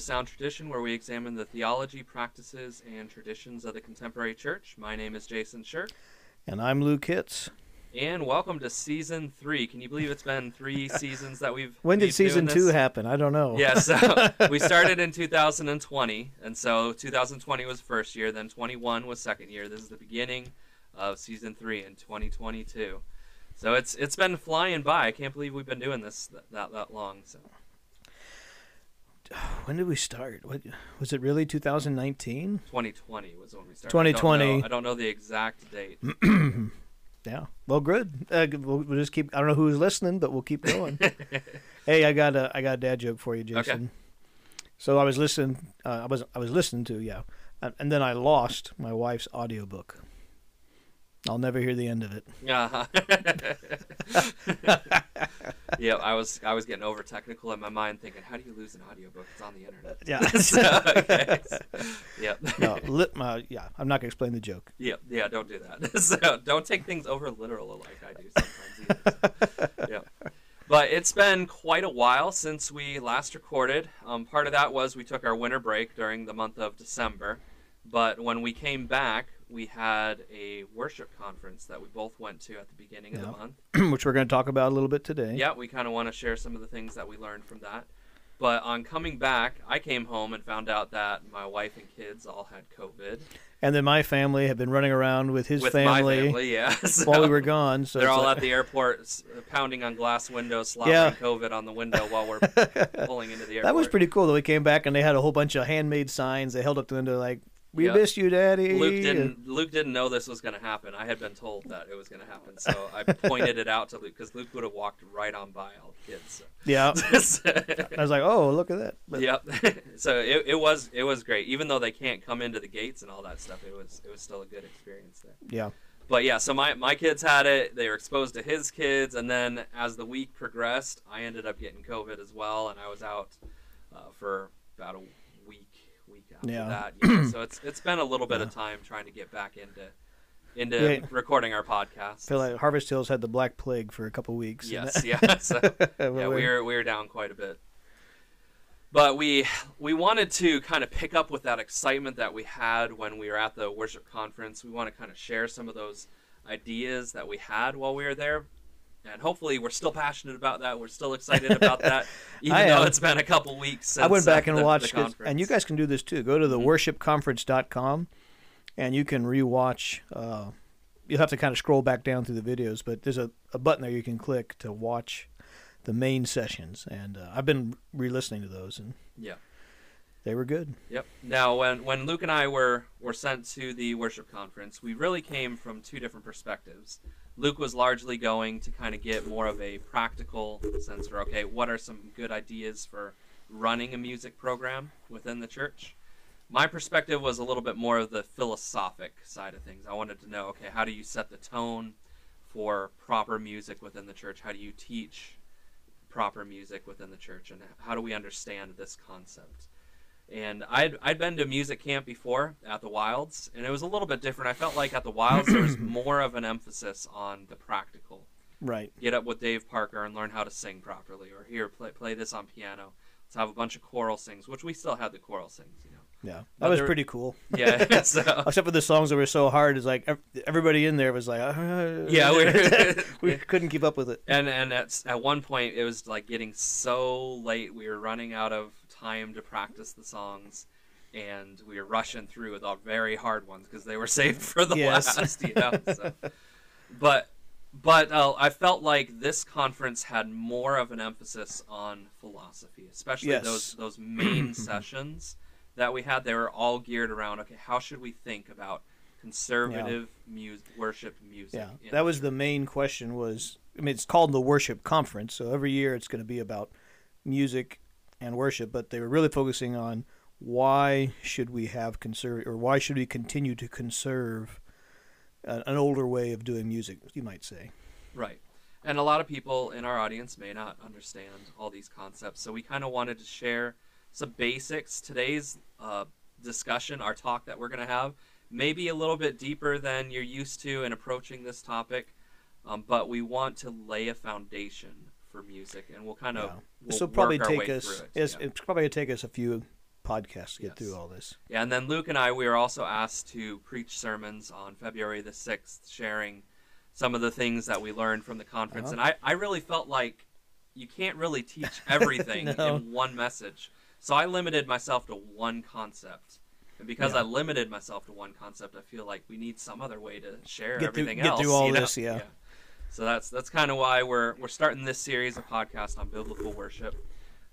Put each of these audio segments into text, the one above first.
to Sound Tradition, where we examine the theology, practices, and traditions of the contemporary church. My name is Jason Shirk. And I'm Luke Hitz. And welcome to season three. Can you believe it's been three seasons that we've? When did season two happen? I don't know. Yeah, so we started in 2020, and so 2020 was first year, then 21 was second year. This is the beginning of season three in 2022. So it's it's been flying by. I can't believe we've been doing this that that, that long. So when did we start? What was it really 2019? 2020 was when we started. 2020. I don't know, I don't know the exact date. yeah. Well, good. Uh, we'll, we'll, just keep. I don't know who's listening, but we'll keep going. hey, I got a I got a dad joke for you, Jason. Okay. So I was listening. Uh, I was I was listening to yeah, and then I lost my wife's audiobook. I'll never hear the end of it. Uh-huh. yeah, I was I was getting over technical in my mind, thinking, how do you lose an audiobook? It's on the internet. Yeah. so, okay. Yep. No, li- uh, yeah, I'm not gonna explain the joke. Yeah, yeah, don't do that. so don't take things over literal like I do sometimes. Either, so. Yeah. But it's been quite a while since we last recorded. Um, part of that was we took our winter break during the month of December. But when we came back, we had a worship conference that we both went to at the beginning of the month, which we're going to talk about a little bit today. Yeah, we kind of want to share some of the things that we learned from that. But on coming back, I came home and found out that my wife and kids all had COVID. And then my family had been running around with his with family, family yeah, so while we were gone. So they're all like... at the airport, pounding on glass windows, slapping yeah. COVID on the window while we're pulling into the airport. That was pretty cool. Though we came back and they had a whole bunch of handmade signs. They held up the window like we yep. missed you, Daddy. Luke didn't. Luke didn't know this was going to happen. I had been told that it was going to happen, so I pointed it out to Luke because Luke would have walked right on by all the kids. So. Yeah. I was like, "Oh, look at that." But... Yep. so it, it was it was great, even though they can't come into the gates and all that stuff. It was it was still a good experience there. Yeah. But yeah, so my, my kids had it. They were exposed to his kids, and then as the week progressed, I ended up getting COVID as well, and I was out uh, for about a yeah. that. You know? so it's it's been a little bit yeah. of time trying to get back into into yeah. recording our podcast. I feel like Harvest Hills had the Black Plague for a couple weeks. Yes, yeah. So, yeah, we were we were down quite a bit. But we we wanted to kind of pick up with that excitement that we had when we were at the worship conference. We want to kind of share some of those ideas that we had while we were there, and hopefully we're still passionate about that. We're still excited about that, even though it's been a couple weeks. Since, I went back and the, watched, the and you guys can do this too. Go to the mm-hmm. worshipconference.com, and you can rewatch. Uh, you'll have to kind of scroll back down through the videos, but there's a, a button there you can click to watch the main sessions, and uh, I've been re-listening to those, and yeah, they were good. Yep. Now, when when Luke and I were were sent to the worship conference, we really came from two different perspectives. Luke was largely going to kind of get more of a practical sense for okay, what are some good ideas for running a music program within the church? My perspective was a little bit more of the philosophic side of things. I wanted to know okay, how do you set the tone for proper music within the church? How do you teach proper music within the church? And how do we understand this concept? And I'd, I'd been to music camp before at the Wilds, and it was a little bit different. I felt like at the Wilds there was more of an emphasis on the practical. Right. Get up with Dave Parker and learn how to sing properly, or here play play this on piano. Let's have a bunch of choral sings, which we still had the choral sings, you know. Yeah, that but was pretty cool. Yeah, so. except for the songs that were so hard, it's like everybody in there was like, uh, yeah, we we couldn't keep up with it. And and at at one point it was like getting so late, we were running out of time to practice the songs, and we were rushing through the very hard ones because they were saved for the yes. last. You know, so. but but uh, I felt like this conference had more of an emphasis on philosophy, especially yes. those those main sessions that we had. They were all geared around okay, how should we think about conservative yeah. music, worship music? Yeah, that was the main question. Was I mean, it's called the worship conference, so every year it's going to be about music and worship, but they were really focusing on why should we have conserve or why should we continue to conserve an older way of doing music, you might say. Right. And a lot of people in our audience may not understand all these concepts, so we kind of wanted to share some basics. Today's uh, discussion, our talk that we're going to have, may be a little bit deeper than you're used to in approaching this topic, um, but we want to lay a foundation for music, and we'll kind of yeah. we'll this will probably take us. It. It's, yeah. it's probably gonna take us a few podcasts to get Yes. through all this. Yeah, and then Luke and I, we were also asked to preach sermons on February the 6th, sharing some of the things that we learned from the conference. Uh-huh. And I, I really felt like you can't really teach everything No. in one message. So I limited myself to one concept. And because Yeah. I limited myself to one concept, I feel like we need some other way to share Get through- everything get else. through all you know? this, yeah. So that's that's kind of why we're we're starting this series of podcasts on biblical worship.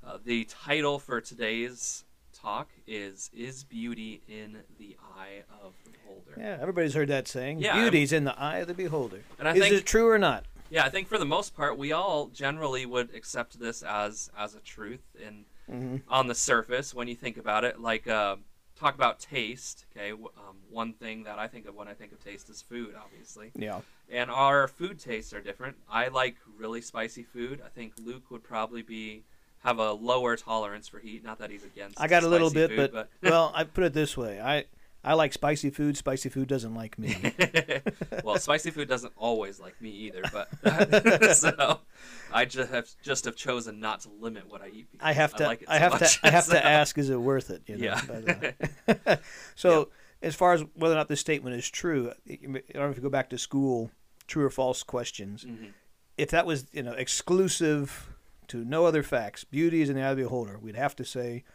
Uh, the title for today's talk is "Is Beauty in the Eye of the Beholder?" Yeah, everybody's heard that saying. Yeah, Beauty's in the eye of the beholder. And I Is think- it true or not? Yeah, I think for the most part, we all generally would accept this as as a truth in Mhm. on the surface when you think about it. Like uh, talk about taste. Okay, um, one thing that I think of when I think of taste is food, obviously, Yeah. and our food tastes are different. I like really spicy food. I think Luke would probably be have a lower tolerance for heat. Not that he's against. I got a little bit, food, but, well, I put it this way: I I like spicy food. Spicy food doesn't like me. well, spicy food doesn't always like me either, but so I just have just have chosen not to limit what I eat. I have to. I, like it so have much. to. I have So, to ask: Is it worth it? You know? Yeah. So, as far as whether or not this statement is true, I don't know if you go back to school, true or false questions. Mhm. If that was you know exclusive to no other facts, beauty is in the eye of the beholder, we'd have to say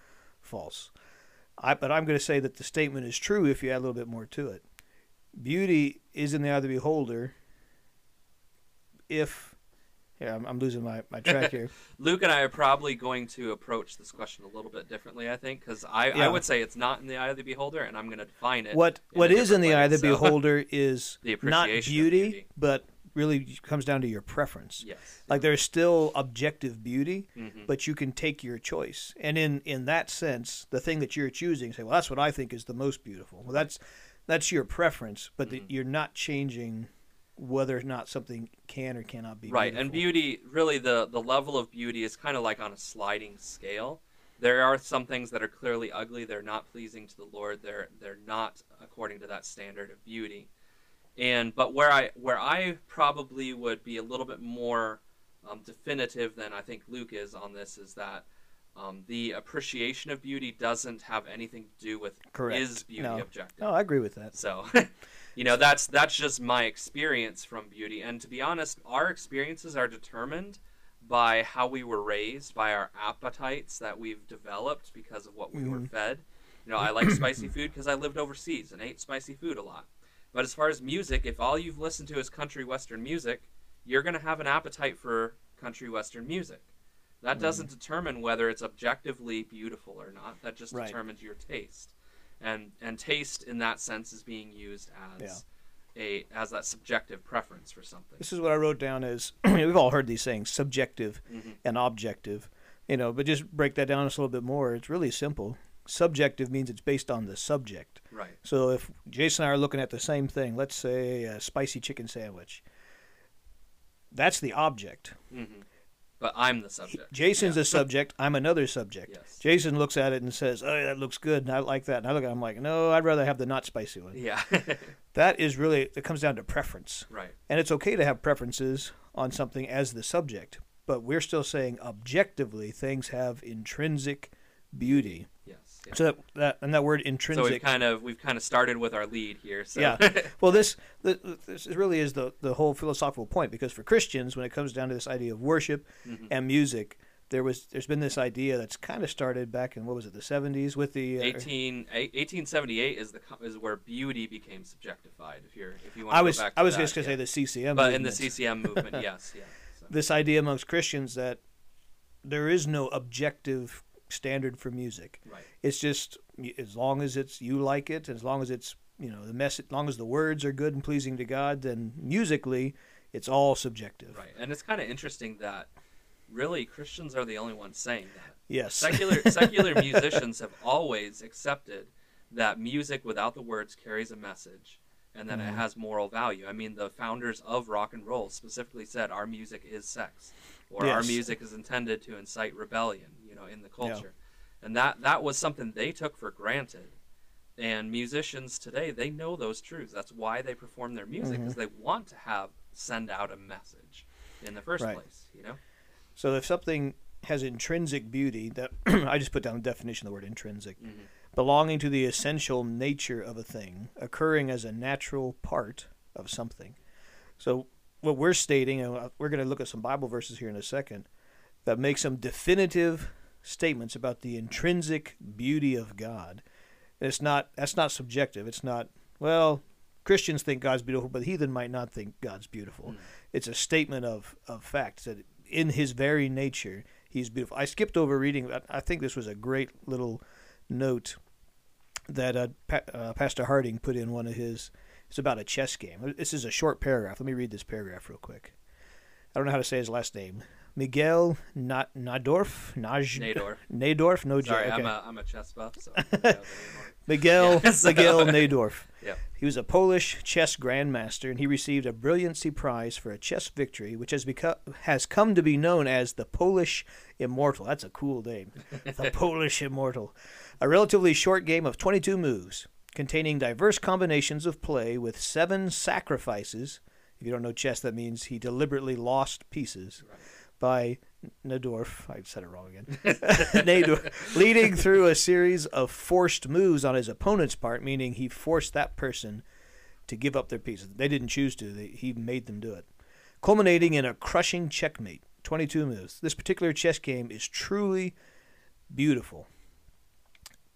false. I, but I'm going to say that the statement is true if you add a little bit more to it. Beauty is in the eye of the beholder. If yeah, I'm, I'm losing my, my track here. Luke and I are probably going to approach this question a little bit differently. I think because I, I would say it's not in the eye of the beholder, and I'm going to define it. what what in the way, eye of the so- beholder is The not beauty, beauty. but really comes down to your preference. Yes. Like there's still objective beauty, Mhm. but you can take your choice. And in in that sense, the thing that you're choosing, say, well, that's what I think is the most beautiful. Well, that's that's your preference, but the, Mhm. you're not changing whether or not something can or cannot be right and beauty really the the level of beauty is kind of like on a sliding scale there are some things that are clearly ugly they're not pleasing to the lord they're they're not according to that standard of beauty and but where i where i probably would be a little bit more um, definitive than i think luke is on this is that um, the appreciation of beauty doesn't have anything to do with Correct. is beauty No. objective No, I agree with that. so, you know, that's that's just my experience from beauty. And to be honest, our experiences are determined by how we were raised, by our appetites that we've developed because of what we were Mhm. fed. You know, I like spicy food because I lived overseas and ate spicy food a lot. But as far as music, if all you've listened to is country western music, you're going to have an appetite for country western music. That doesn't determine whether it's objectively beautiful or not. That just Right. determines your taste. And and taste in that sense is being used as a as that subjective preference for something. This is what I wrote down as we've all heard these sayings, subjective Mhm. and objective. You know, but just break that down just a little bit more. It's really simple. Subjective means it's based on the subject. Right. So if Jason and I are looking at the same thing, let's say a spicy chicken sandwich, that's the object. hmm But I'm the subject. Jason's Yeah. a subject. I'm another subject. Yes. Jason looks at it and says, "Oh, that looks good, and I like that." And I look at, it, I'm like, "No, I'd rather have the not spicy one." Yeah. That is really it comes down to preference, right. and it's okay to have preferences on something as the subject, but we're still saying objectively things have intrinsic beauty. Yeah. So that, that and that word So intrinsic. we've kind of we've kind of started with our lead here. So Yeah. Well, this this really is the the whole philosophical point because for Christians, when it comes down to this idea of worship Mhm. and music, there was there's been this idea that's kind of started back in what was it the 70s with the uh, 18, 1878 is the is where beauty became subjectified. If you're if you want I to was go back to I was that, just gonna yeah. say the CCM, but in the. CCM movement, yes, yeah. So, this idea amongst Christians that there is no objective standard for music. right. It's just as long as it's you like it, as long as it's you know the message, as long as the words are good and pleasing to God, then musically, it's all subjective. Right. And it's kind of interesting that really Christians are the only ones saying that. Yes. Secular secular musicians have always accepted that music without the words carries a message and that Mhm. it has moral value. I mean, the founders of rock and roll specifically said our music is sex or our music is intended to incite rebellion, you know, in the culture. And that that was something they took for granted. And musicians today, they know those truths. That's why they perform their music because they want to have send out a message in the first Right. place, you know? So if something has intrinsic beauty that I just put down the definition of the word intrinsic, Mhm. belonging to the essential nature of a thing, occurring as a natural part of something. So what we're stating, and uh, we're going to look at some Bible verses here in a second, that makes them definitive statements about the intrinsic beauty of God. And it's not that's not subjective. It's not well. Christians think God's beautiful, but heathen might not think God's beautiful. Mm. It's a statement of of fact that in His very nature, He's beautiful. I skipped over reading. I- I think this was a great little note that uh, pa- uh, Pastor Harding put in one of his. It's about a chess game. This is a short paragraph. Let me read this paragraph real quick. I don't know how to say his last name. Miguel Na- Nadorf? Naj- Nador. Nadorf? No, J- Sorry, okay. I'm a I'm a chess buff, so. I don't know the name Miguel Yeah, so- Miguel Nadorf. Yep. He was a Polish chess grandmaster, and he received a brilliancy prize for a chess victory, which has become has come to be known as the Polish Immortal. That's a cool name, the Polish Immortal. A relatively short game of 22 moves, containing diverse combinations of play with seven sacrifices. If you don't know chess, that means he deliberately lost pieces Right. By Nadorf. I said it wrong again. Najdorf, leading through a series of forced moves on his opponent's part, meaning he forced that person to give up their pieces. They didn't choose to, they, he made them do it. Culminating in a crushing checkmate. 22 moves. This particular chess game is truly beautiful.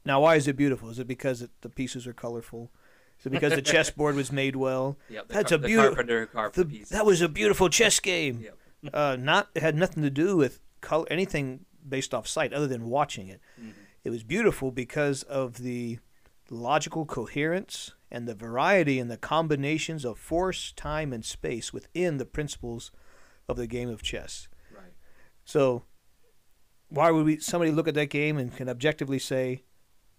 Now, why is it beautiful? Is it because it, the pieces are colorful? Is it because the chessboard was made well? Yep, the, That's car- a beautiful- carpenter who The- the, pieces. that was a beautiful chess game. Yep. Uh, not it had nothing to do with color, anything based off sight other than watching it. Mhm. It was beautiful because of the logical coherence and the variety and the combinations of force, time, and space within the principles of the game of chess. Right. So, why would we somebody look at that game and can objectively say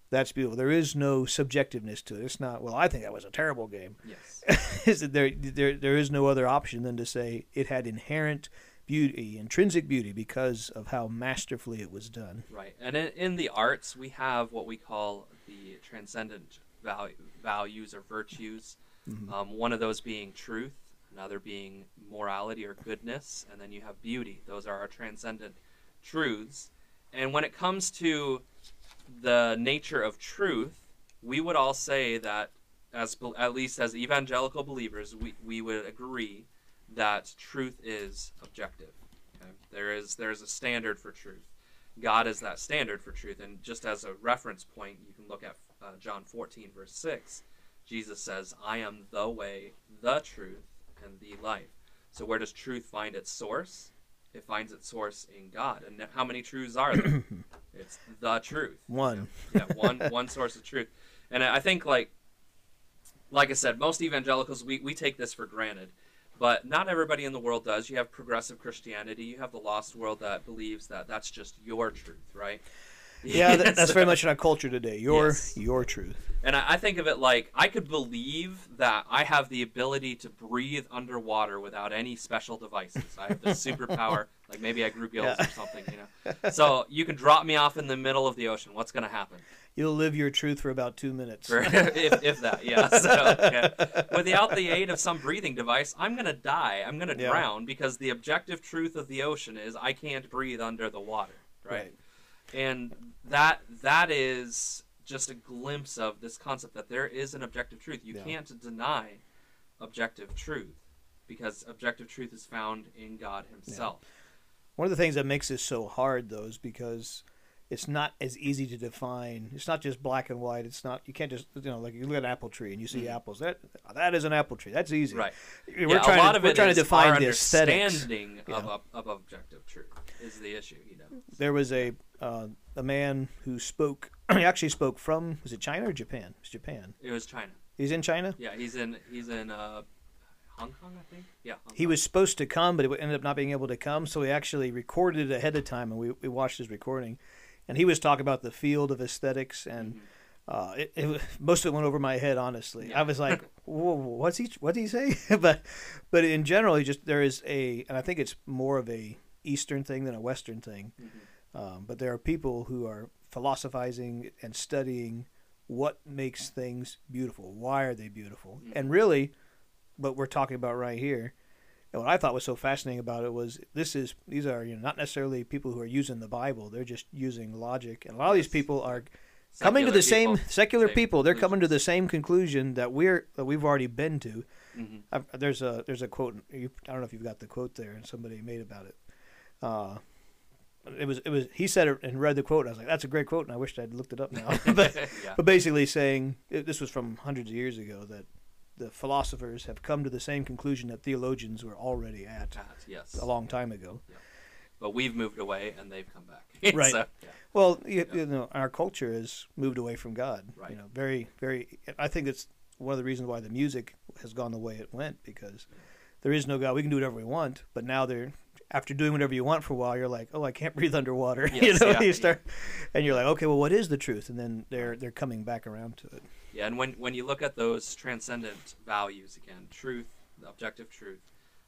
that's beautiful? There is no subjectiveness to it. It's not. Well, I think that was a terrible game. Yes. is that there, there there is no other option than to say it had inherent beauty, intrinsic beauty, because of how masterfully it was done. Right. And in, in the arts, we have what we call the transcendent value, values or virtues. Mhm. Um, one of those being truth, another being morality or goodness, and then you have beauty. Those are our transcendent truths. And when it comes to the nature of truth, we would all say that, as at least as evangelical believers, we, we would agree that truth is objective. Okay? There is there is a standard for truth. God is that standard for truth. And just as a reference point, you can look at uh, John 14, verse 6. Jesus says, I am the way, the truth, and the life. So, where does truth find its source? It finds its source in God. And how many truths are there? it's the truth. One. Yeah, one one source of truth. And I think like like I said, most evangelicals we, we take this for granted. But not everybody in the world does. You have progressive Christianity. You have the lost world that believes that that's just your truth, right? Yeah, that, that's very much in our culture today. Your Yes. your truth. and I, I think of it like I could believe that I have the ability to breathe underwater without any special devices. I have the superpower, like maybe I grew gills Yeah. or something, you know. So you can drop me off in the middle of the ocean. What's going to happen? You'll live your truth for about two minutes. For, if, if that, yeah. So, yeah. Without the aid of some breathing device, I'm going to die. I'm going to Yeah. drown because the objective truth of the ocean is I can't breathe under the water, right? And that that is just a glimpse of this concept that there is an objective truth. You Yeah. can't deny objective truth because objective truth is found in God Himself. One of the things that makes this so hard, though, is because it's not as easy to define. It's not just black and white. It's not. You can't just you know like you look at an apple tree and you see Mhm. apples. That that is an apple tree. That's easy. Right. We're yeah, trying a lot to, of we're it trying is to define the understanding of, of, of objective truth is the issue. You know. There was a uh, a man who spoke. He actually spoke from was it China or Japan? It was Japan. It was China. He's in China. Yeah, he's in he's in uh, Hong Kong, I think. Yeah. He was supposed to come, but he ended up not being able to come. So he actually recorded it ahead of time, and we, we watched his recording. And he was talking about the field of aesthetics, and Mhm. uh, it, it most of it went over my head. Honestly, Yeah. I was like, "What's he? What did he say?" but but in general, he just there is a, and I think it's more of a Eastern thing than a Western thing. Mhm. Um, but there are people who are philosophizing and studying what makes things beautiful. Why are they beautiful? Mhm. And really, what we're talking about right here And what I thought was so fascinating about it was this is these are you know not necessarily people who are using the Bible; they're just using logic. And a lot of these people are coming to Secular the same secular same people. They're coming to the same conclusion that we're that we've already been to. Mhm. i there's a there's a quote. You, I don't know if you've got the quote there, and somebody made about it. Uh, it was it was he said it and read the quote. And I was like, that's a great quote, and I wished I'd looked it up now. but yeah. but basically saying it, this was from hundreds of years ago that the philosophers have come to the same conclusion that theologians were already at yes. a long time ago. But we've moved away and they've come back. Right. So, yeah. Well, you, Yeah. you know, our culture has moved away from God. Right. You know, very, very. I think it's one of the reasons why the music has gone the way it went because there is no God. We can do whatever we want, but now they're after doing whatever you want for a while, you're like, oh, I can't breathe underwater. you know, yeah, you start, and you're like, okay, well, what is the truth? And then they're they're coming back around to it. Yeah, and when when you look at those transcendent values again, truth, objective truth,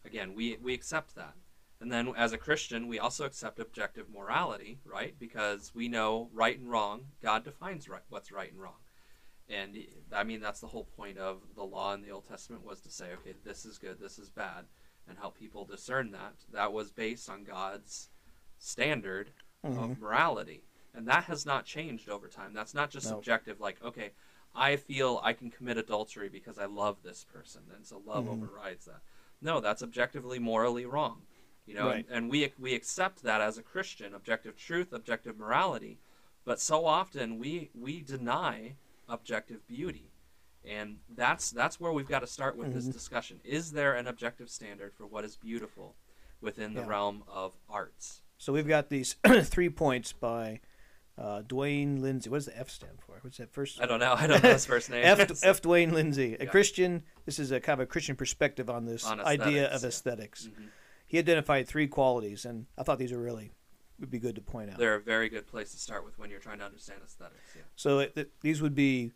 again, we we accept that. And then as a Christian, we also accept objective morality, right? Because we know right and wrong. God defines right, what's right and wrong. And I mean that's the whole point of the law in the Old Testament was to say, okay, this is good, this is bad, and help people discern that. That was based on God's standard Mhm. of morality. And that has not changed over time. That's not just subjective, like, okay, I feel I can commit adultery because I love this person, and so love Mhm. overrides that. No, that's objectively morally wrong. You know, Right. and, and we we accept that as a Christian, objective truth, objective morality, but so often we we deny objective beauty. And that's that's where we've got to start with this Mhm. discussion. Is there an objective standard for what is beautiful within the Yeah. realm of arts? So we've got these three points by uh, Duane Lindsey. What does the F stand for? What's that first? I don't know. I don't know his first name. F, F. Duane Lindsey, a Yeah. Christian. This is a kind of a Christian perspective on this On idea aesthetics, of yeah. aesthetics. Mhm. He identified three qualities, and I thought these are really would be good to point out. They're a very good place to start with when you're trying to understand aesthetics. Yeah. So it, th- these would be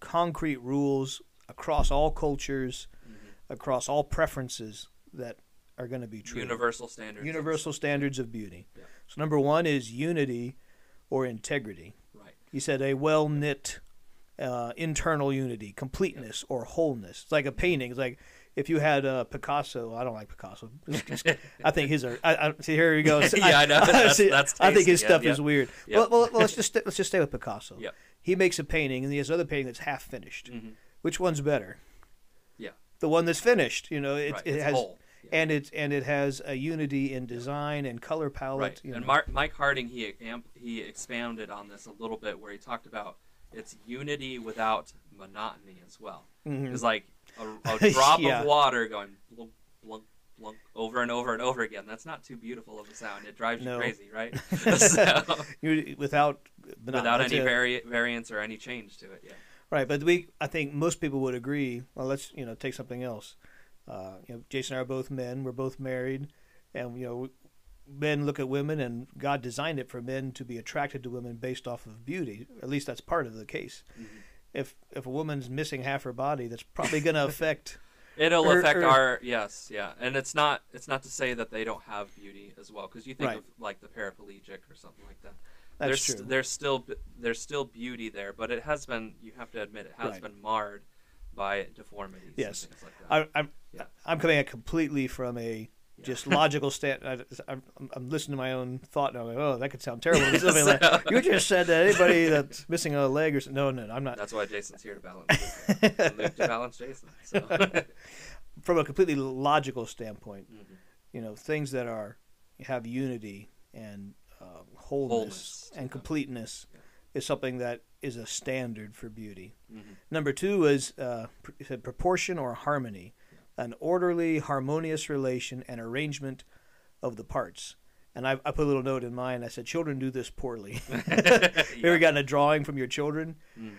concrete rules across all cultures, Mhm. across all preferences that are going to be true. Universal standards. Universal standards of beauty. Yeah. So number one is unity or integrity. Right. He said a well knit uh, internal unity, completeness or wholeness. It's like a painting. It's like if you had uh, Picasso. I don't like Picasso. I think his are. I, I, see, here he goes. Yeah, I know. That's- see, that's I think his stuff is weird. Well, well, let's just let's just stay with Picasso. Yeah. He makes a painting, and he has another painting that's half finished. Mhm. Which one's better? Yeah. The one that's finished. You know, it, right. it it's has whole. And it and it has a unity in design and color palette. right. you And know. Mark, Mike Harding he he expounded on this a little bit where he talked about it's unity without monotony as well. Mhm. It's like a, a drop Yeah. of water going blunk, blunk, blunk over and over and over again. That's not too beautiful of a sound. It drives you crazy, right? so, without without any vari- variance or any change to it. Yeah. Right, but we I think most people would agree. Well, let's you know take something else. Uh, you know, Jason and I are both men. We're both married, and you know, men look at women, and God designed it for men to be attracted to women based off of beauty. At least that's part of the case. Mhm. If if a woman's missing half her body, that's probably going to affect. It'll Or- affect or- our yes, yeah, and it's not it's not to say that they don't have beauty as well, because you think Right. of like the paraplegic or something like that. That's there's true. there's still there's still beauty there, but it has been you have to admit it has Right. been marred by deformities. Yes. like that. I, I'm Yeah. I'm coming at completely from a Yeah. just logical stand. I, I'm, I'm listening to my own thought now. Like, oh, that could sound terrible. Like, you just said that anybody that's missing a leg or something. No, no, I'm not. That's why Jason's here to balance. Luke, to balance Jason. So. From a completely logical standpoint, Mhm. you know, things that are have unity and uh, wholeness, Wholeness, and completeness Yeah. is something that is a standard for beauty. Mhm. Number two is uh, pr- proportion or harmony, an orderly, harmonious relation and arrangement of the parts. And I, I put a little note in mine. I said, "Children do this poorly." Have you ever gotten a drawing from your children Mm.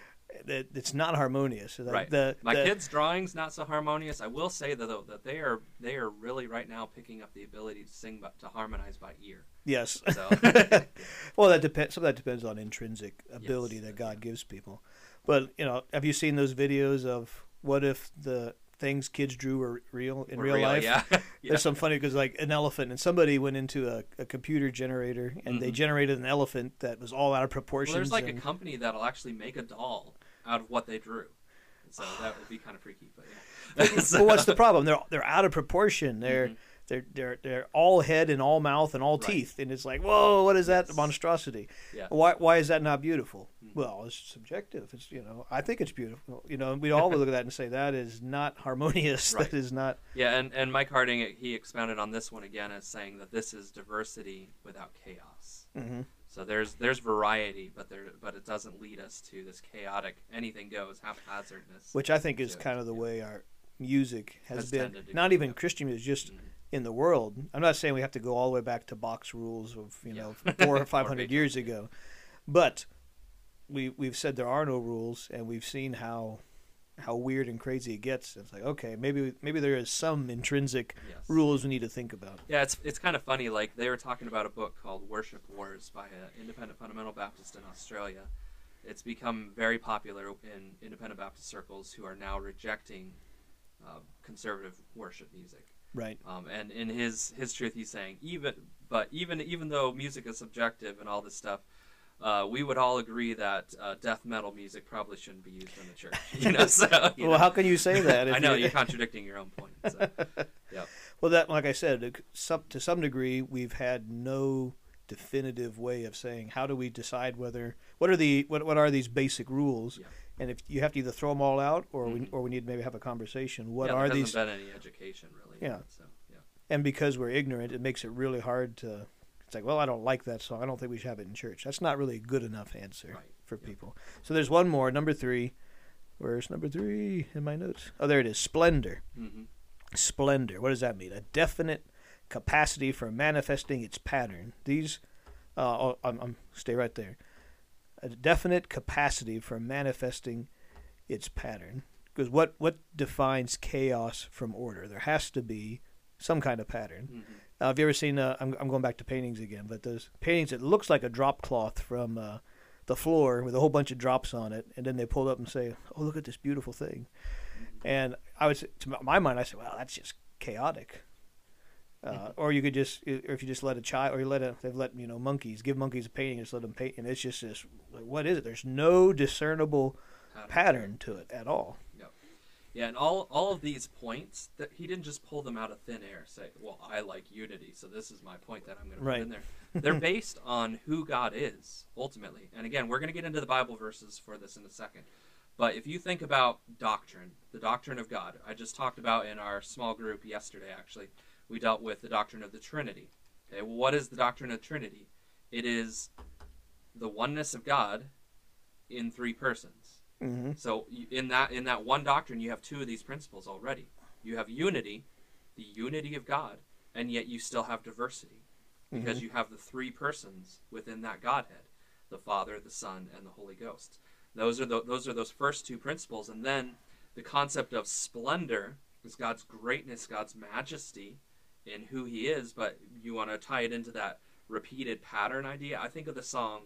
that it's not harmonious? Right. The, My the- kids' drawings not so harmonious. I will say though that they are they are really right now picking up the ability to sing but to harmonize by ear. Yes. So well, that depends. Some of that depends on intrinsic ability Yes, that God gives people. But you know, have you seen those videos of what if the things kids drew were real in we're real, life? yeah. yeah. There's some funny because like an elephant, and somebody went into a, a computer generator and they Mhm. generated an elephant that was all out of Well, proportion. there's like a company that'll actually make a doll out of what they drew. So that would be kind of freaky, but yeah. But what's the problem? They're they're out of proportion. They're Mhm. They're they're they're all head and all mouth and all Right. teeth, and it's like, whoa, what is that Yes. monstrosity? Yeah. Why why is that not beautiful? Mhm. Well, it's subjective. It's you know, I think it's beautiful. You know, we all look at that and say that is not harmonious. Right. That is not. Yeah, and, and Mike Harding he expounded on this one again as saying that this is diversity without chaos. Mm-hmm. So there's there's variety, but there but it doesn't lead us to this chaotic anything goes haphazardness. Which I think is kind of the way our music has, Has been. Not even. Christian music, just Mhm. In the world. I'm not saying we have to go all the way back to box rules of you Yeah. know four or five hundred years ago, but we we've said there are no rules, and we've seen how how weird and crazy it gets. It's like okay, maybe maybe there is some intrinsic Yes. rules we need to think about. Yeah, it's it's kind of funny. Like they were talking about a book called Worship Wars by an independent fundamental Baptist in Australia. It's become very popular in independent Baptist circles who are now rejecting uh, conservative worship music. Right. Um, and in his his truth, he's saying even but even even though music is subjective and all this stuff, uh, we would all agree that uh, death metal music probably shouldn't be used in the church. You know, so you well, know. how can you say that? if I know you- you're contradicting your own point. So. Well, that like I said, some, to some degree, we've had no definitive way of saying how do we decide whether what are the what what are these basic rules, Yeah. and if you have to either throw them all out or we Mhm. or we need to maybe have a conversation. What yeah, are these? been any education really. Yeah. So yeah. And because we're ignorant, it makes it really hard to. It's like, well, I don't like that song. I don't think we should have it in church. That's not really a good enough answer Right. for Yeah. people. So there's one more, number three. Where's number three in my notes? Oh, there it is. Splendor. hmm Splendor. What does that mean? A definite capacity for manifesting its pattern. These, uh, oh, I'm, I'm stay right there. A definite capacity for manifesting its pattern. Because what what defines chaos from order? There has to be some kind of pattern. hmm Uh, have you ever seen? Uh, I'm I'm going back to paintings again, but those paintings it looks like a drop cloth from uh, the floor with a whole bunch of drops on it, and then they pull up and say, "Oh, look at this beautiful thing." And I would, say, to my mind, I said, "Well, that's just chaotic." Uh, or you could just, or if you just let a child, or you let a, they've let you know monkeys give monkeys a painting, and just let them paint, and it's just this. Like, what is it? There's no discernible pattern to it at all. Yeah, and all all of these points that he didn't just pull them out of thin air. Say, well, I like unity, so this is my point that I'm going to put in there. They're based on who God is ultimately. And again, we're going to get into the Bible verses for this in a second. But if you think about doctrine, the doctrine of God, I just talked about in our small group yesterday. Actually, we dealt with the doctrine of the Trinity. Okay, well, what is the doctrine of Trinity? It is the oneness of God in three persons. Hmm So in that in that one doctrine, you have two of these principles already. You have unity, the unity of God, and yet you still have diversity because you have the three persons within that Godhead: the Father, the Son, and the Holy Ghost. Those are the, those are those first two principles, and then the concept of splendor is God's greatness, God's majesty in who He is. But you want to tie it into that repeated pattern idea. I think of the song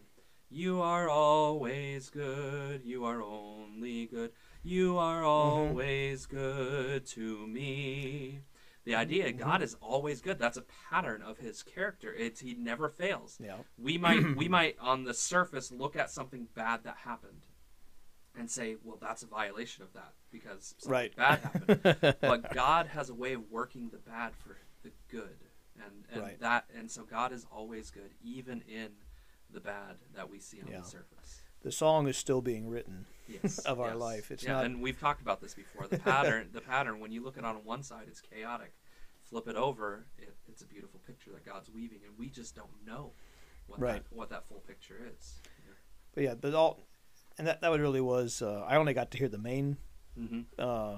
you are always good. You are only good. You are mm-hmm. always good to me. The mm-hmm. idea God mm-hmm. is always good. That's a pattern of his character. It's he never fails. Yeah. We might we might on the surface look at something bad that happened and say, well, that's a violation of that because something Right. bad happened. but God has a way of working the bad for the good, and and Right. that and so God is always good, even in the bad that we see on Yeah. the surface. The song is still being written. Yes, Of our yes. life. It's yeah, not- and we've talked about this before. The pattern, the pattern. When you look at it on one side, it's chaotic. Flip it over, it, it's a beautiful picture that God's weaving, and we just don't know what Right. that, what that full picture is. But yeah, but all, and that that really was. Uh, I only got to hear the main Mm-hmm. uh,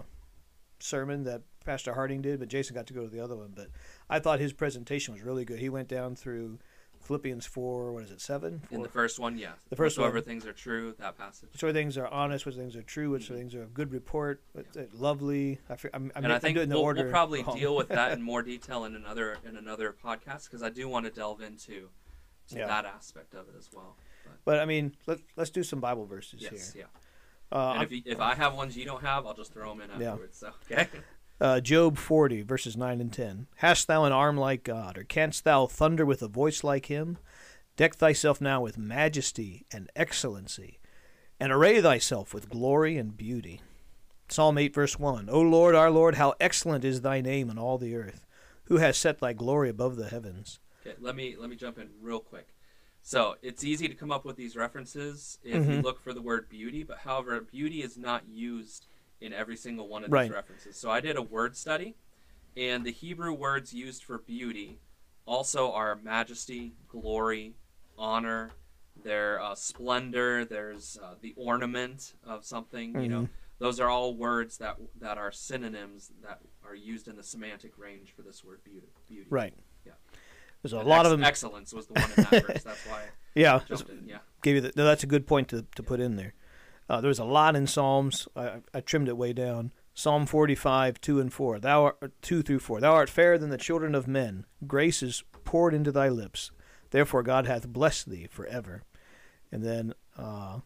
sermon that Pastor Harding did, but Jason got to go to the other one. But I thought his presentation was really good. He went down through Philippians four. What is it? Seven. In the first one, yeah. The first Whatsoever one. things are true, that passage. Which other things are honest? Which things are true? Which Mhm. things are of good report? What, uh, lovely. I, I'm, and I think doing we'll, order. we'll probably deal with that in more detail in another in another podcast because I do want to delve into to Yeah. that aspect of it as well. But I mean, let let's do some Bible verses here. Yes, here. yeah. Uh, if, you, if I have ones you don't have, I'll just throw them in Yeah. afterwards. So okay. Uh, Job 40, verses 9 and 10. Hast thou an arm like God, or canst thou thunder with a voice like him? Deck thyself now with majesty and excellency, and array thyself with glory and beauty. Psalm 8, verse 1. O Lord, our Lord, how excellent is thy name in all the earth. Who has set thy glory above the heavens? Okay, let me let me jump in real quick. So it's easy to come up with these references if you Mhm. look for the word beauty, but however, beauty is not used in every single one of Right. these references. So I did a word study, and the Hebrew words used for beauty also are majesty, glory, honor, their uh, splendor. There's uh, the ornament of something. You know, those are all words that that are synonyms that are used in the semantic range for this word beauty. Beauty. Right. Yeah. There's a And lot ex- of them. Excellence was the one in that verse. That's why yeah. I jumped in. Yeah. Give you the, no, that's a good point to, to put in there. Uh, there's a lot in Psalms. I, I trimmed it way down. Psalm 45, 2 and 4. Thou art, 2 through 4. Thou art fairer than the children of men. Grace is poured into thy lips. Therefore God hath blessed thee forever. And then, uh,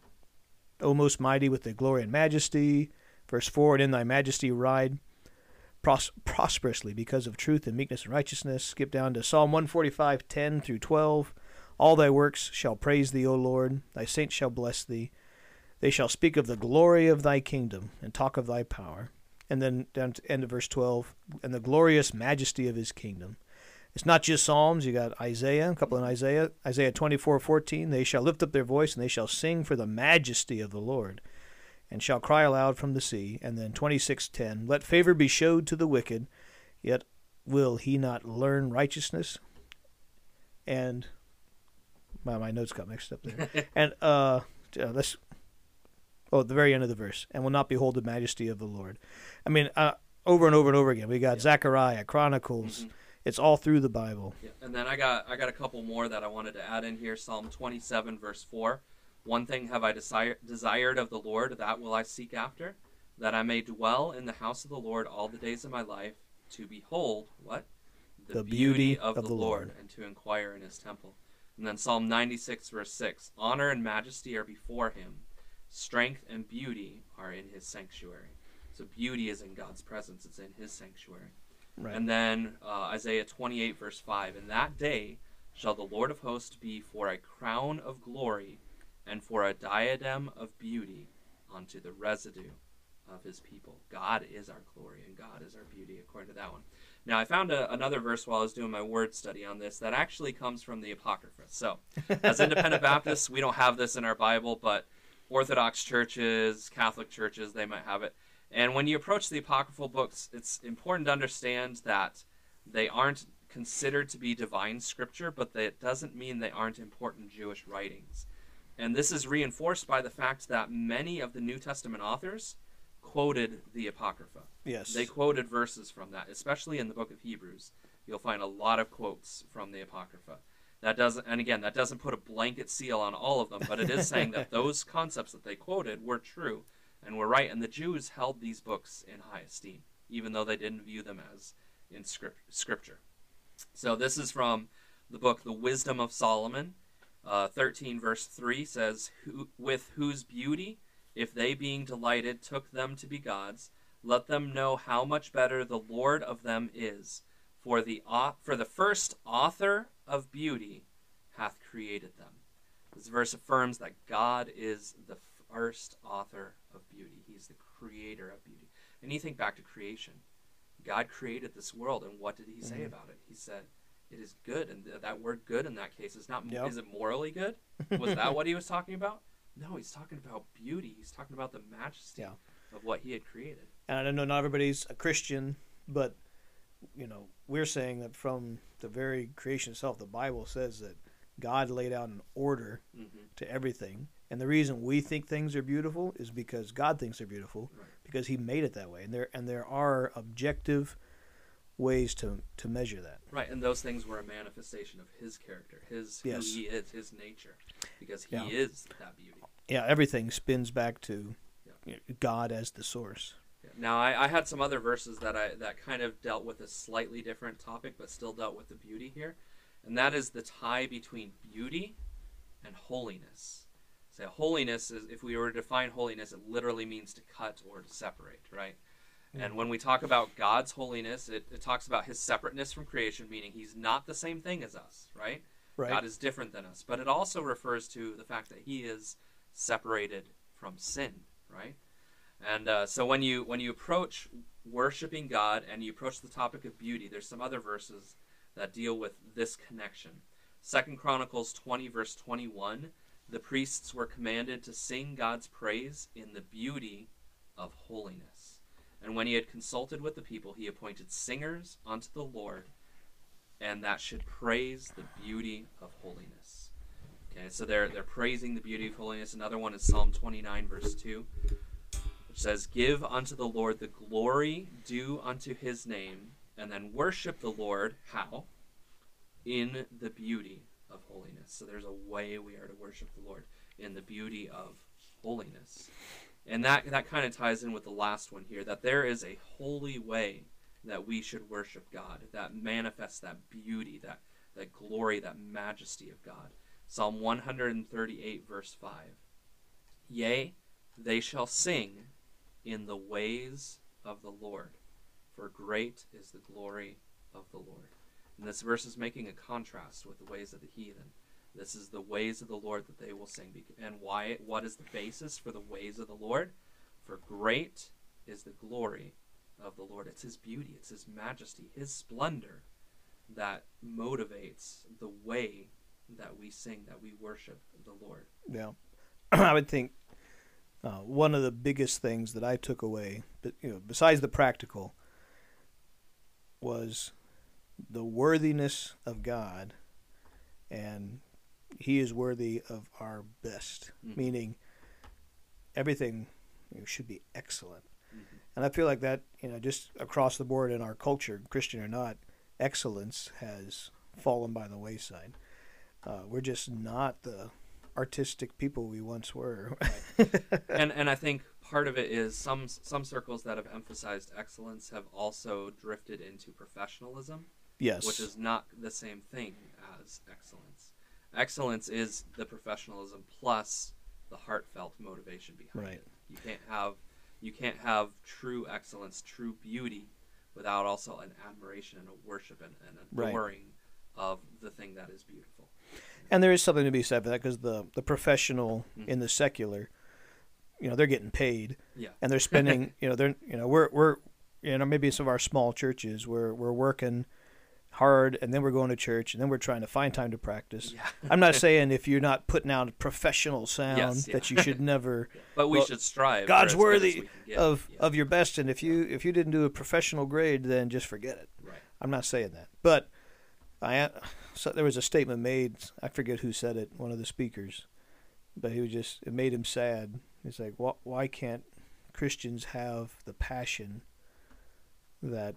O most mighty with thy glory and majesty. Verse 4, and in thy majesty ride pros- prosperously because of truth and meekness and righteousness. Skip down to Psalm 145, 10 through 12. All thy works shall praise thee, O Lord. Thy saints shall bless thee. They shall speak of the glory of thy kingdom and talk of thy power. And then down to end of verse 12, and the glorious majesty of his kingdom. It's not just Psalms. You got Isaiah, a couple in Isaiah. Isaiah 24, 14. They shall lift up their voice and they shall sing for the majesty of the Lord and shall cry aloud from the sea. And then 26:10, let favor be showed to the wicked, yet will he not learn righteousness? And my my notes got mixed up there. and uh, uh, let's oh, at the very end of the verse, and will not behold the majesty of the Lord. I mean, uh, over and over and over again. We got Yeah. Zechariah, Chronicles. Mhm. It's all through the Bible. Yeah. And then I got I got a couple more that I wanted to add in here. Psalm 27 verse 4. One thing have I desire, desired of the Lord, that will I seek after, that I may dwell in the house of the Lord all the days of my life, to behold what The beauty of, of the, the Lord, Lord. and to inquire in his temple. And then Psalm 96 verse 6. Honor and majesty are before him. Strength and beauty are in his sanctuary. So beauty is in God's presence. It's in his sanctuary. Right. And then uh, Isaiah 28, verse 5 In that day shall the Lord of hosts be for a crown of glory and for a diadem of beauty unto the residue of his people. God is our glory and God is our beauty, according to that one. Now, I found a, another verse while I was doing my word study on this that actually comes from the Apocrypha. So, as independent Baptists, we don't have this in our Bible, but Orthodox churches, Catholic churches, they might have it. And when you approach the apocryphal books, it's important to understand that they aren't considered to be divine scripture, but that doesn't mean they aren't important Jewish writings. And this is reinforced by the fact that many of the New Testament authors quoted the apocrypha. yes. They quoted verses from that, especially in the book of Hebrews. You'll find a lot of quotes from the apocrypha. That doesn't, and again, that doesn't put a blanket seal on all of them, but it is saying that those concepts that they quoted were true and were right, and the Jews held these books in high esteem, even though they didn't view them as in script, scripture. So this is from the book The Wisdom of Solomon. Uh, 13 verse 3 says, Who, With whose beauty, if they being delighted took them to be gods, let them know how much better the Lord of them is. For the for the first author of beauty hath created them. This verse affirms that God is the first author of beauty. He's the creator of beauty. And you think back to creation. God created this world, and what did He say Mhm. about it? He said, "It is good." And th- that word "good" in that case is not. Yep. Is it morally good? Was that what He was talking about? No, He's talking about beauty. He's talking about the majesty Yeah. of what He had created. and I don't know not everybody's a Christian, but you know we're saying that from the very creation itself, the Bible says that God laid out an order hmm to everything, and the reason we think things are beautiful is because God thinks they're beautiful, Right. because He made it that way, and there and there are objective ways to to measure that. Right, and those things were a manifestation of his character, his Yes. who he is, his nature, because he Yeah. is that beauty. Yeah, everything spins back to Yeah. God as the source. Now, I, I had some other verses that I that kind of dealt with a slightly different topic, but still dealt with the beauty here, and that is the tie between beauty and holiness. So holiness is, if we were to define holiness, it literally means to cut or to separate, right? And when we talk about God's holiness, it, it talks about his separateness from creation, meaning he's not the same thing as us, right? Right. God is different than us. But it also refers to the fact that He is separated from sin, right? And uh, so when you when you approach worshiping God and you approach the topic of beauty, there's some other verses that deal with this connection. Second Chronicles 20 verse 21, the priests were commanded to sing God's praise in the beauty of holiness. And when he had consulted with the people, he appointed singers unto the Lord, and that should praise the beauty of holiness. Okay, so they're they're praising the beauty of holiness. Another one is Psalm 29 verse 2 which says, Give unto the Lord the glory due unto his name, and then worship the Lord. How? In the beauty of holiness. So there's a way we are to worship the Lord in the beauty of holiness. And that, that kind of ties in with the last one here that there is a holy way that we should worship God, that manifests that beauty, that, that glory, that majesty of God. Psalm 138, verse 5. Yea, they shall sing in the ways of the Lord, for great is the glory of the Lord. And this verse is making a contrast with the ways of the heathen. This is the ways of the Lord that they will sing. And why? What is the basis for the ways of the Lord? For great is the glory of the Lord. It's His beauty, it's His majesty, His splendor that motivates the way that we sing, that we worship the Lord. Yeah, I would think uh, one of the biggest things that I took away, but you know, besides the practical, was the worthiness of God, and He is worthy of our best. Mm-hmm. Meaning, everything you know, should be excellent. Mm-hmm. And I feel like that, you know, just across the board in our culture, Christian or not, excellence has fallen by the wayside. Uh, we're just not the artistic people we once were. right. And and I think part of it is some some circles that have emphasized excellence have also drifted into professionalism. Yes. Which is not the same thing as excellence. Excellence is the professionalism plus the heartfelt motivation behind right. it. You can't have you can't have true excellence, true beauty without also an admiration and a worship and, and adoring right. of the thing that is beautiful. And there is something to be said for that because the the professional mm-hmm. in the secular, you know, they're getting paid, yeah, and they're spending, you know, they're you know we're we're you know maybe some of our small churches we're we're working hard and then we're going to church and then we're trying to find time to practice. Yeah. I'm not saying if you're not putting out a professional sound yes, yeah. that you should never but we well, should strive. God's worthy of yeah. of your best and if you if you didn't do a professional grade then just forget it. Right. I'm not saying that. But I so there was a statement made. I forget who said it. One of the speakers, but he was just it made him sad. He's like, why, why can't Christians have the passion that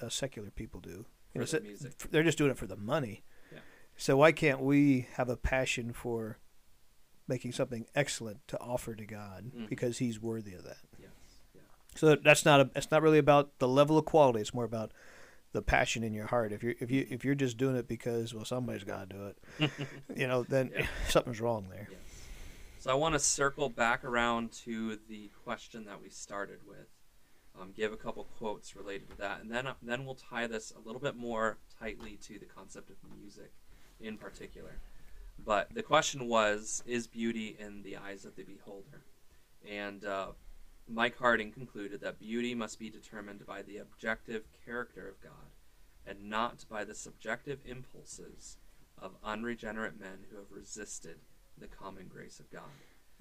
uh, secular people do? You know, the music. They're just doing it for the money. Yeah. So why can't we have a passion for making something excellent to offer to God mm-hmm. because He's worthy of that? Yeah. So that's not a. It's not really about the level of quality. It's more about the passion in your heart. If you're if you if you're just doing it because well somebody's got to do it, you know, then yeah. something's wrong there. Yes. So I want to circle back around to the question that we started with. Um, give a couple quotes related to that, and then then we'll tie this a little bit more tightly to the concept of music, in particular. But the question was: Is beauty in the eyes of the beholder? And uh, Mike Harding concluded that beauty must be determined by the objective character of God and not by the subjective impulses of unregenerate men who have resisted the common grace of God.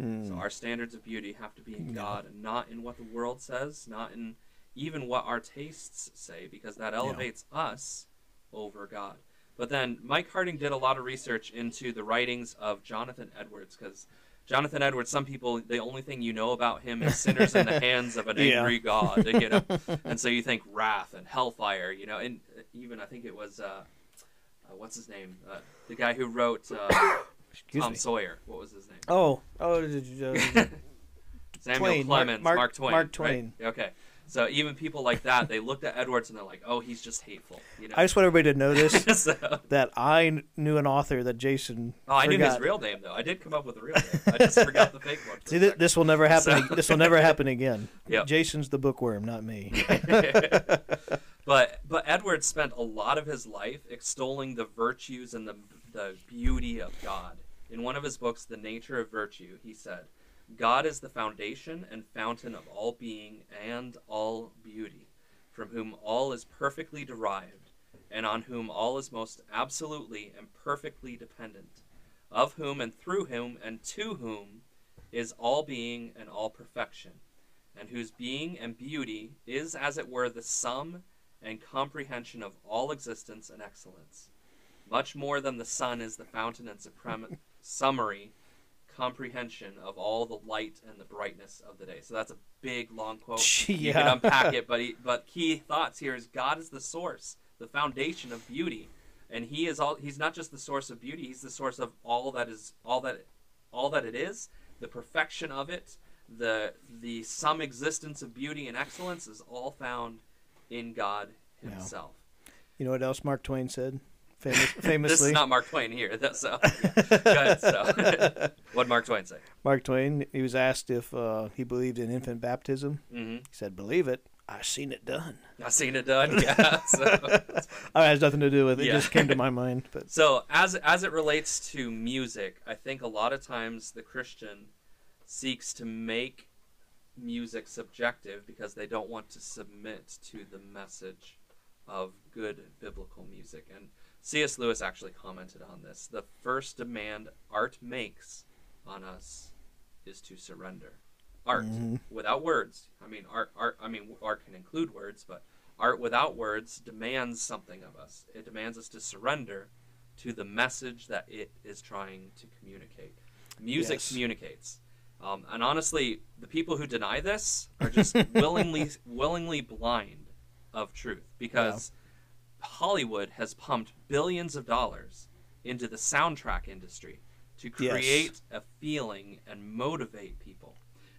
Mm. So our standards of beauty have to be in God and not in what the world says, not in even what our tastes say, because that elevates yeah. us over God. But then Mike Harding did a lot of research into the writings of Jonathan Edwards, because Jonathan Edwards, some people, the only thing you know about him is sinners in the hands of an angry yeah. God, you know, and so you think wrath and hellfire, you know, and even I think it was, uh, uh, what's his name, uh, the guy who wrote uh, Tom me. Sawyer. What was his name? Oh, oh, uh, Samuel Twain. Clemens, Mark, Mark Twain. Mark Twain. Right? Okay, so even people like that, they looked at Edwards and they're like, "Oh, he's just hateful." You know? I just want everybody to know this so, that I knew an author that Jason. Oh, I knew his real name though. I did come up with a real name. I just forgot the fake one. See, this will never happen. So, this will never happen again. Yep. Jason's the bookworm, not me. but but Edwards spent a lot of his life extolling the virtues and the the beauty of God. In one of his books, The Nature of Virtue, he said. God is the foundation and fountain of all being and all beauty. from whom all is perfectly derived, and on whom all is most absolutely and perfectly dependent, of whom and through whom and to whom is all being and all perfection, and whose being and beauty is as it were the sum and comprehension of all existence and excellence, much more than the sun is the fountain and supreme summary comprehension of all the light and the brightness of the day. So that's a big long quote. You can unpack it, but he, but key thoughts here is God is the source, the foundation of beauty, and He is all. He's not just the source of beauty; He's the source of all that is all that all that it is, the perfection of it, the the some existence of beauty and excellence is all found in God Yeah. Himself. You know what else Mark Twain said? Famous, This is not Mark Twain here, so yeah. ahead. So, what Mark Twain say? Mark Twain. He was asked if uh, he believed in infant baptism. hmm He said, "Believe it. I've seen it done." I've seen it done. Yeah. So, Oh, it has nothing to do with it. Yeah. It just came to my mind. But so as as it relates to music, I think a lot of times the Christian seeks to make music subjective because they don't want to submit to the message of good biblical music. And C.S. Lewis actually commented on this. The first demand art makes on us is to surrender. Art Mhm. without words. I mean, art, art. I mean, art can include words, but art without words demands something of us. It demands us to surrender to the message that it is trying to communicate. Music Yes. communicates, um, and honestly, the people who deny this are just willingly, willingly blind of truth because Hollywood has pumped billions of dollars into the soundtrack industry to Yes. create a feeling and motivate people.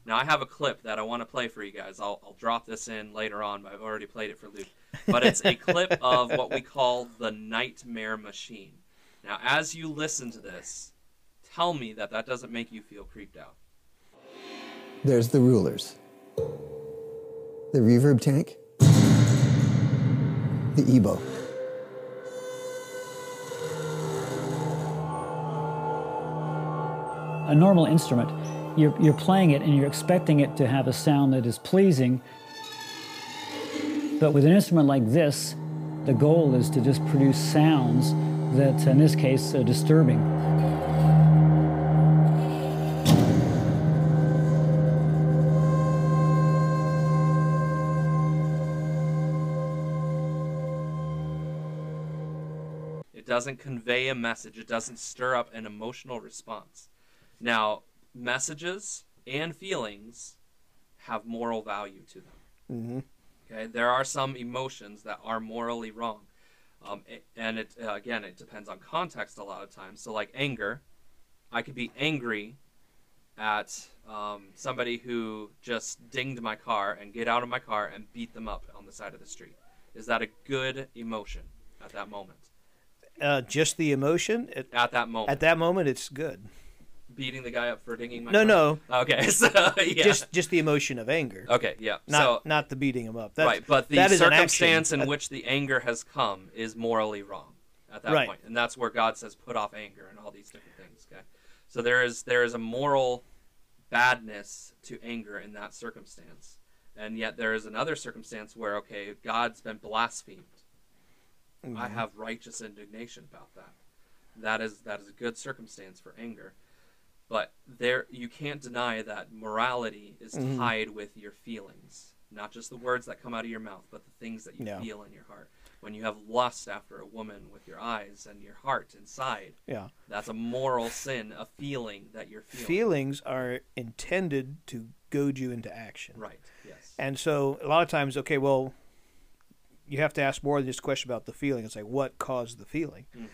Now, I have a clip that I want to play for you guys. I'll, I'll drop this in later on, but I've already played it for Luke. But it's a clip of what we call the Nightmare Machine. Now, as you listen to this, tell me that that doesn't make you feel creeped out. There's the rulers, the reverb tank, the EBow. A normal instrument, you're, you're playing it and you're expecting it to have a sound that is pleasing. But with an instrument like this, the goal is to just produce sounds that, in this case, are disturbing. It doesn't convey a message. It doesn't stir up an emotional response. Now, messages and feelings have moral value to them. hmm Okay, there are some emotions that are morally wrong, um, and it uh, again it depends on context a lot of times. So, like anger, I could be angry at um, somebody who just dinged my car and get out of my car and beat them up on the side of the street. Is that a good emotion at that moment? uh, just the emotion at, At that moment, at that moment, it's good. Beating the guy up for dinging my No, no, Okay, so yeah. just just the emotion of anger, okay, yeah. not so not the beating him up. That's, right, but the circumstance in which the anger has come is morally wrong at that Right. point, and that's where God says, "Put off anger" and all these different things. Okay, so there is there is a moral badness to anger in that circumstance, and yet there is another circumstance where okay, God's been blasphemed. Mm-hmm. I have righteous indignation about that. That is that is a good circumstance for anger. But there you can't deny that morality is Mhm. tied with your feelings. Not just the words that come out of your mouth, but the things that you Yeah. feel in your heart. When you have lust after a woman with your eyes and your heart inside, yeah, that's a moral sin, a feeling that you're feeling. feelings are intended to goad you into action. Right, yes. And so a lot of times, okay, well, you have to ask more than just a question about the feeling. It's like what caused the feeling, Mhm.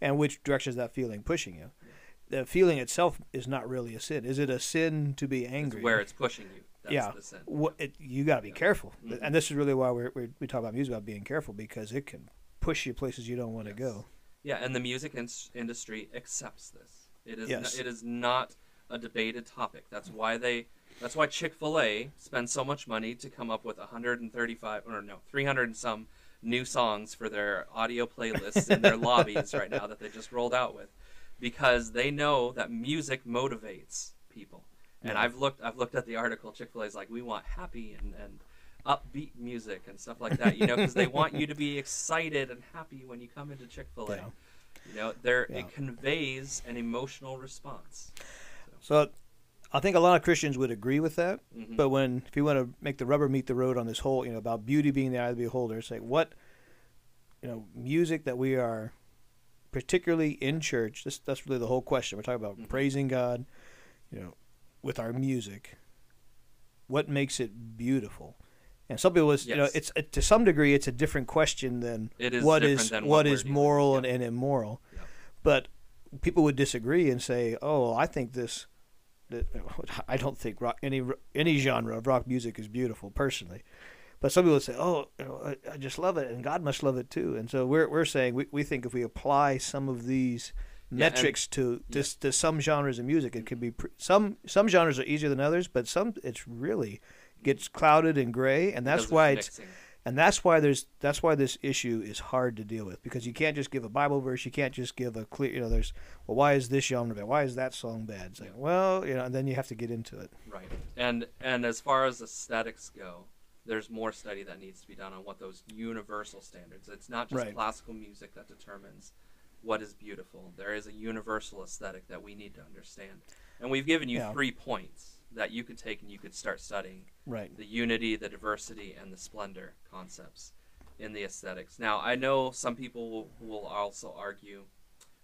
and which direction is that feeling pushing you. The feeling itself is not really a sin. Is it a sin to be It's angry? where it's pushing you. That's yeah, the sin. What, it, you got to be careful, Mhm. and this is really why we're, we're, we talk about music about being careful because it can push you places you don't want to Yes. go. Yeah, and the music ins- industry accepts this. It is Yes. it is not a debated topic. That's why they that's why Chick-fil-A spends so much money to come up with 135 or no, 300 and some new songs for their audio playlists in their lobbies right now that they just rolled out with because they know that music motivates people. And I've looked I've looked at the article Chick-fil-A is like we want happy and and upbeat music and stuff like that. You know, because they want you to be excited and happy when you come into Chick Fil A. Yeah. You know, there Yeah. it conveys an emotional response. So I think a lot of Christians would agree with that. Mhm. But when if you want to make the rubber meet the road on this whole, you know, about beauty being the eye of the beholder, say what, you know, music that we are, particularly in church. This that's really the whole question. We're talking about Mhm. praising God, you know, with our music. What makes it beautiful? And some people, is, you know, it's it, to some degree, it's a different question than It is what is what what is moral and, yeah. and immoral. Yeah. But people would disagree and say, "Oh, I think this." That, I don't think rock, any any genre of rock music is beautiful personally, but some people say, "Oh, you know, I, I just love it, and God must love it too." And so we're we're saying we, we think if we apply some of these Yeah, and- metrics to to, to some genres of music, it can be pr- some some genres are easier than others, but some it's really gets clouded and gray, and that's why it's mixing. and that's why there's that's why this issue is hard to deal with because you can't just give a Bible verse. You can't just give a clear. You know, there's well, why is this genre bad? Why is that song bad? It's like, Yeah. well, you know, and then you have to get into it. Right. And and as far as aesthetics go, there's more study that needs to be done on what those universal standards. It's not just Right. classical music that determines what is beautiful. There is a universal aesthetic that we need to understand. And we've given you Yeah. three points that you could take and you could start studying Right. the unity, the diversity, and the splendor concepts in the aesthetics. Now, I know some people will, will also argue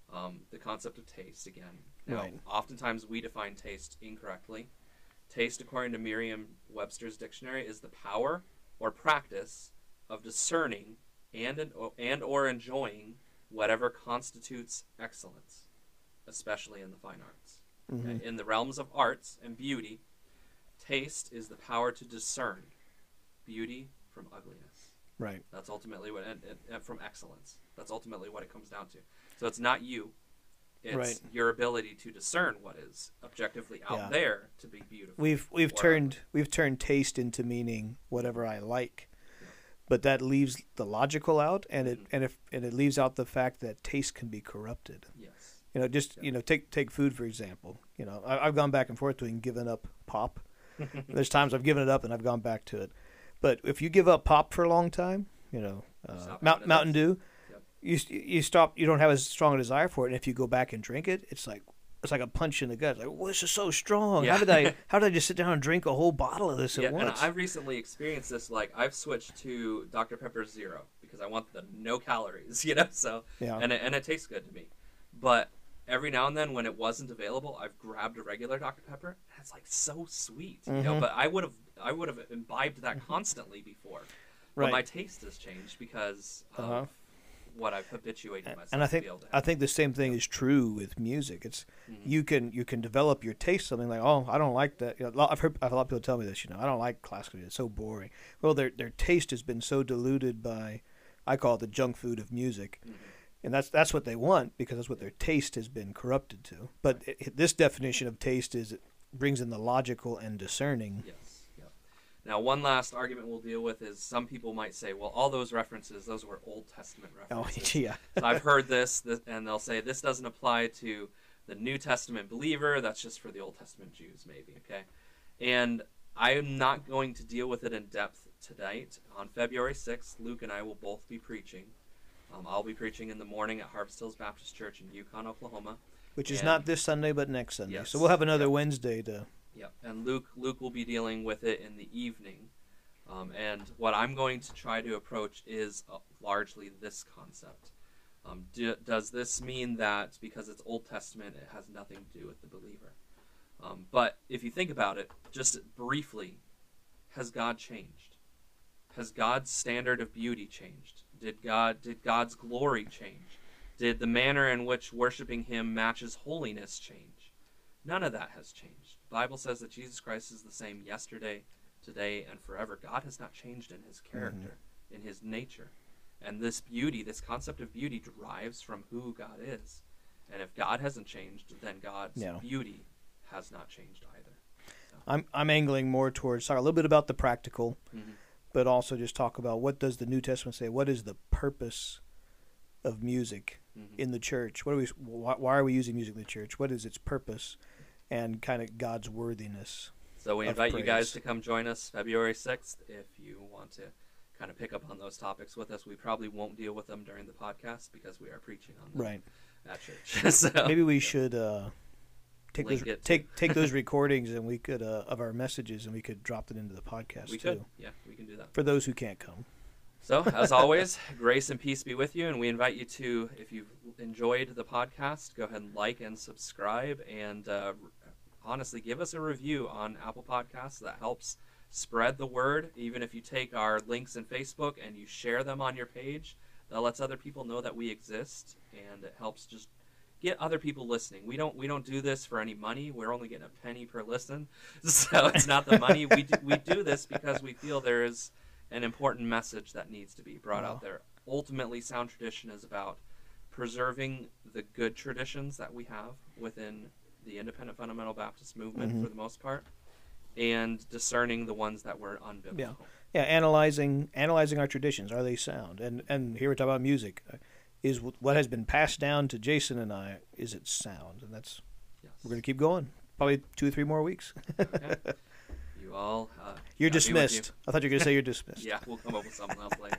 um, the concept of taste again. Now, Right. oftentimes we define taste incorrectly. Taste, according to Merriam-Webster's dictionary, is the power or practice of discerning and and or enjoying whatever constitutes excellence, especially in the fine arts. Mm-hmm. Okay? In the realms of arts and beauty, taste is the power to discern beauty from ugliness. Right. That's ultimately what, and, and, and from excellence. That's ultimately what it comes down to. So it's not you; it's Right. your ability to discern what is objectively out Yeah. there to be beautiful. We've we've or turned we've turned taste into meaning whatever I like, but that leaves the logical out, and it Mhm. and if and it leaves out the fact that taste can be corrupted. Yes. You know, just Yeah. you know, take take food for example. You know, I, I've gone back and forth between giving up pop. There's times I've given it up and I've gone back to it. But if you give up pop for a long time, you know, uh, Mount. Mountain Dew. You you stop. You don't have as strong a desire for it, and if you go back and drink it, it's like it's like a punch in the gut. It's like, well, this is so strong. How did I how did I just sit down and drink a whole bottle of this Yeah, at and? I've recently experienced this. Like I've switched to Dr Pepper Zero because I want the no calories. You know, so Yeah. and it, and it tastes good to me. But every now and then, when it wasn't available, I've grabbed a regular Dr Pepper, and it's like so sweet. You know, Mhm. but I would have I would have imbibed that constantly before. But my taste has changed because of Uh-huh. What I've habituated myself and I to think be able to I think the same thing is true with music. It's Mhm. you can you can develop your taste something like oh I don't like that. You know, a lot- I've heard I've a lot of people tell me this. You know I don't like classical. music. It's so boring. Well, their their taste has been so diluted by I call it the junk food of music, Mhm. and that's that's what they want because that's what their taste has been corrupted to. But it, this definition of taste is it brings in the logical and discerning. Yes. Now, one last argument we'll deal with is some people might say, well, all those references, those were Old Testament references. Oh references. yeah, so I've heard this, this, and they'll say this doesn't apply to the New Testament believer. That's just for the Old Testament Jews, maybe. Okay. And I am not going to deal with it in depth tonight. On February 6th, Luke and I will both be preaching. Um, I'll be preaching in the morning at Harvest Hills Baptist Church in Yukon, Oklahoma. which is And- not this Sunday but next Sunday. Yes. So we'll have another Yep. Wednesday to. Yep, and Luke Luke will be dealing with it in the evening, um, and what I'm going to try to approach is uh, largely this concept. Um, do, does this mean that because it's Old Testament, it has nothing to do with the believer? Um, but if you think about it, just briefly, has God changed? Has God's standard of beauty changed? Did God did God's glory change? Did the manner in which worshiping Him matches holiness change? None of that has changed. The Bible says that Jesus Christ is the same yesterday, today, and forever. God has not changed in his character, in his nature. And this beauty, this concept of beauty, derives from who God is. And if God hasn't changed, then God's Yeah. beauty has not changed either. I'm I'm angling more towards sorry, a little bit about the practical, Mhm. but also just talk about what does the New Testament say? What is the purpose of music Mhm. in the church? What are we? Why, why are we using music in the church? What is its purpose, and kind of God's worthiness? So we invite you guys to come join us February 6th if you want to kind of pick up on those topics with us. We probably won't deal with them during the podcast because we are preaching on them Right. at church. so Maybe we should uh, take Link those take take those recordings and we could uh, of our messages and we could drop it into the podcast we too could. Yeah, we can do that. for those who can't come. So, as always, grace and peace be with you. And we invite you to, if you've enjoyed the podcast, go ahead and like and subscribe. And uh, honestly, give us a review on Apple Podcasts. That helps spread the word. Even if you take our links in Facebook and you share them on your page, that lets other people know that we exist. And it helps just get other people listening. We don't we don't do this for any money. We're only getting a penny per listen, so it's not the money. We do, we do this because we feel there is an important message that needs to be brought out there. Ultimately, sound tradition is about preserving the good traditions that we have within the independent fundamental Baptist movement Mhm. for the most part, and discerning the ones that were unbiblical. Yeah. Yeah, analyzing analyzing our traditions. Are they sound? And and here we talk about music. Is what has been passed down to Jason and I? Is it sound? And that's Yes. we're gonna keep going. Probably two or three more weeks. Okay. You all. Uh, You're with you. dismissed. I thought you were gonna say you're dismissed. Yeah, we'll come up with something else later.